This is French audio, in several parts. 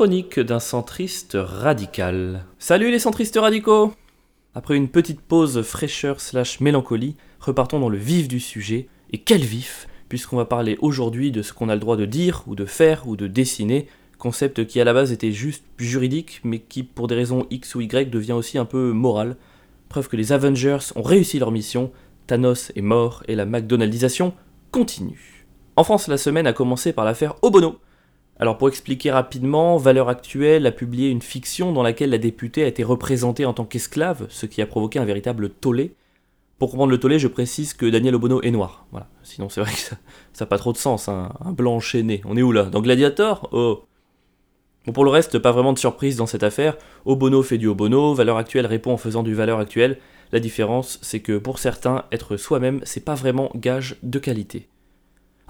chronique d'un centriste radical. Salut les centristes radicaux Après une petite pause fraîcheur slash mélancolie, repartons dans le vif du sujet. Et quel vif Puisqu'on va parler aujourd'hui de ce qu'on a le droit de dire, ou de faire, ou de dessiner, concept qui à la base était juste juridique, mais qui pour des raisons X ou Y devient aussi un peu moral. Preuve que les Avengers ont réussi leur mission, Thanos est mort et la McDonaldisation continue. En France, la semaine a commencé par l'affaire Obono, alors pour expliquer rapidement, Valeur Actuelle a publié une fiction dans laquelle la députée a été représentée en tant qu'esclave, ce qui a provoqué un véritable tollé. Pour comprendre le tollé, je précise que Daniel Obono est noir. Voilà. Sinon c'est vrai que ça n'a pas trop de sens, hein. un blanc enchaîné. On est où là? Dans Gladiator? Oh Bon pour le reste, pas vraiment de surprise dans cette affaire. Obono fait du Obono, Valeur Actuelle répond en faisant du Valeur Actuelle. La différence, c'est que pour certains, être soi-même, c'est pas vraiment gage de qualité.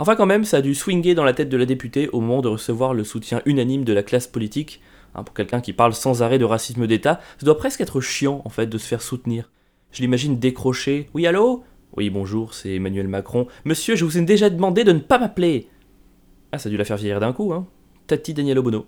Enfin quand même, ça a dû swinger dans la tête de la députée au moment de recevoir le soutien unanime de la classe politique. Hein, pour quelqu'un qui parle sans arrêt de racisme d'État, ça doit presque être chiant en fait de se faire soutenir. Je l'imagine décrocher. Oui, allô? Oui, bonjour, c'est Emmanuel Macron. Monsieur, je vous ai déjà demandé de ne pas m'appeler Ah, ça a dû la faire vieillir d'un coup, hein Tati Daniel Obono.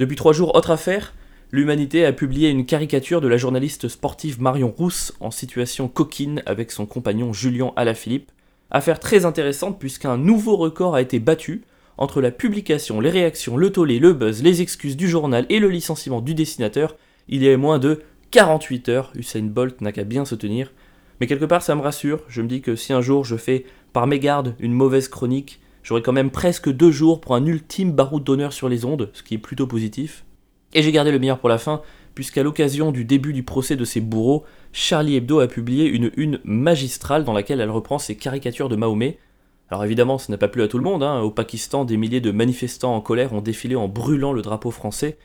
Depuis trois jours, autre affaire, l'Humanité a publié une caricature de la journaliste sportive Marion Rousse en situation coquine avec son compagnon Julien Alaphilippe. Affaire très intéressante puisqu'un nouveau record a été battu entre la publication, les réactions, le tollé, le buzz, les excuses du journal et le licenciement du dessinateur. Il y a moins de 48 heures, Usain Bolt n'a qu'à bien se tenir. Mais quelque part ça me rassure, je me dis que si un jour je fais par mégarde une mauvaise chronique, j'aurai quand même presque deux jours pour un ultime baroud d'honneur sur les ondes, ce qui est plutôt positif. Et j'ai gardé le meilleur pour la fin, puisqu'à l'occasion du début du procès de ces bourreaux, Charlie Hebdo a publié une une magistrale dans laquelle elle reprend ses caricatures de Mahomet. Alors évidemment, ça n'a pas plu à tout le monde. Hein. Au Pakistan, des milliers de manifestants en colère ont défilé en brûlant le drapeau français.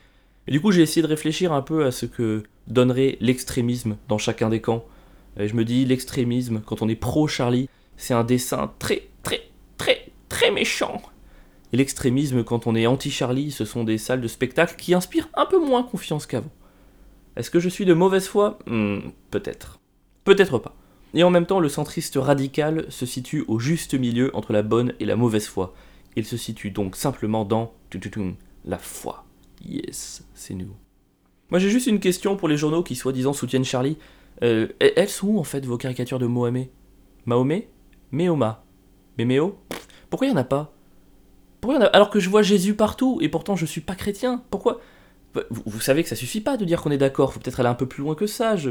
Et du coup, j'ai essayé de réfléchir un peu à ce que donnerait l'extrémisme dans chacun des camps. Et je me dis, l'extrémisme, quand on est pro-Charlie, c'est un dessin très, très, très, très méchant. Et l'extrémisme, quand on est anti-Charlie, ce sont des salles de spectacle qui inspirent un peu moins confiance qu'avant. Est-ce que je suis de mauvaise foi? Hmm, Peut-être. Peut-être pas. Et en même temps, le centriste radical se situe au juste milieu entre la bonne et la mauvaise foi. Il se situe donc simplement dans la foi. Yes, c'est nous. Moi j'ai juste une question pour les journaux qui soi-disant soutiennent Charlie. Euh, elles sont où en fait vos caricatures de Mohamed? Mahomet? Méoma? Méméo? Pourquoi il n'y en a pas? Pourquoi. Alors que je vois Jésus partout et pourtant je suis pas chrétien. Pourquoi? Vous, savez que ça suffit pas de dire qu'on est d'accord, faut peut-être aller un peu plus loin que ça. Je...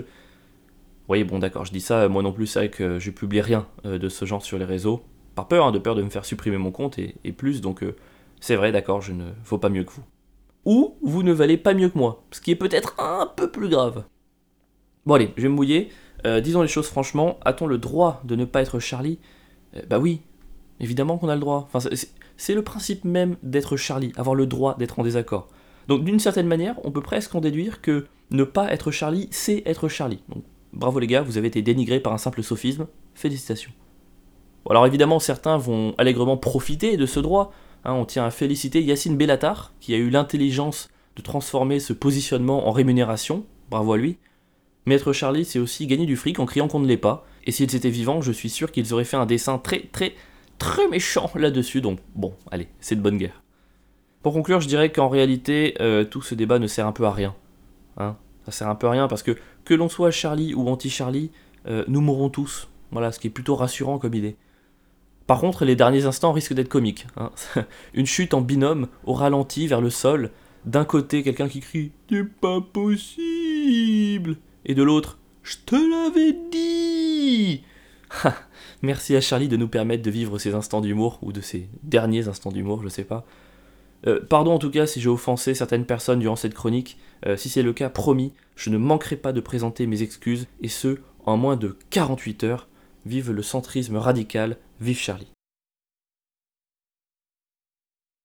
Oui, bon, d'accord, je dis ça, moi non plus, c'est vrai que je publie rien euh, de ce genre sur les réseaux, par peur, hein, de peur de me faire supprimer mon compte et, plus, donc euh, c'est vrai, d'accord, je ne vaux pas mieux que vous. Ou vous ne valez pas mieux que moi, ce qui est peut-être un peu plus grave. Bon, allez, je vais me mouiller. Euh, disons les choses franchement, a-t-on le droit de ne pas être Charlie? Bah oui, évidemment qu'on a le droit. Enfin, c'est le principe même d'être Charlie, avoir le droit d'être en désaccord. Donc d'une certaine manière, on peut presque en déduire que ne pas être Charlie, c'est être Charlie. Bravo les gars, vous avez été dénigrés par un simple sophisme, félicitations. alors évidemment, certains vont allègrement profiter de ce droit. Hein. on tient à féliciter Yacine Bellatar, qui a eu l'intelligence de transformer ce positionnement en rémunération, bravo à lui. Mais être Charlie, c'est aussi gagner du fric en criant qu'on ne l'est pas. Et s'ils étaient vivants, je suis sûr qu'ils auraient fait un dessin très très très méchant là-dessus. Donc bon, allez, c'est de bonne guerre. Pour conclure, je dirais qu'en réalité, euh, tout ce débat ne sert un peu à rien. Hein ça sert un peu à rien parce que que l'on soit Charlie ou anti-Charlie, euh, nous mourrons tous. Voilà, ce qui est plutôt rassurant comme idée. Par contre, les derniers instants risquent d'être comiques. Hein. Une chute en binôme, au ralenti, vers le sol. D'un côté, quelqu'un qui crie C'est pas possible Et de l'autre Je te l'avais dit Merci à Charlie de nous permettre de vivre ces instants d'humour, ou de ces derniers instants d'humour, je sais pas. Euh, pardon en tout cas si j'ai offensé certaines personnes durant cette chronique. Euh, si c'est le cas, promis, je ne manquerai pas de présenter mes excuses, et ce, en moins de 48 heures. Vive le centrisme radical, vive Charlie.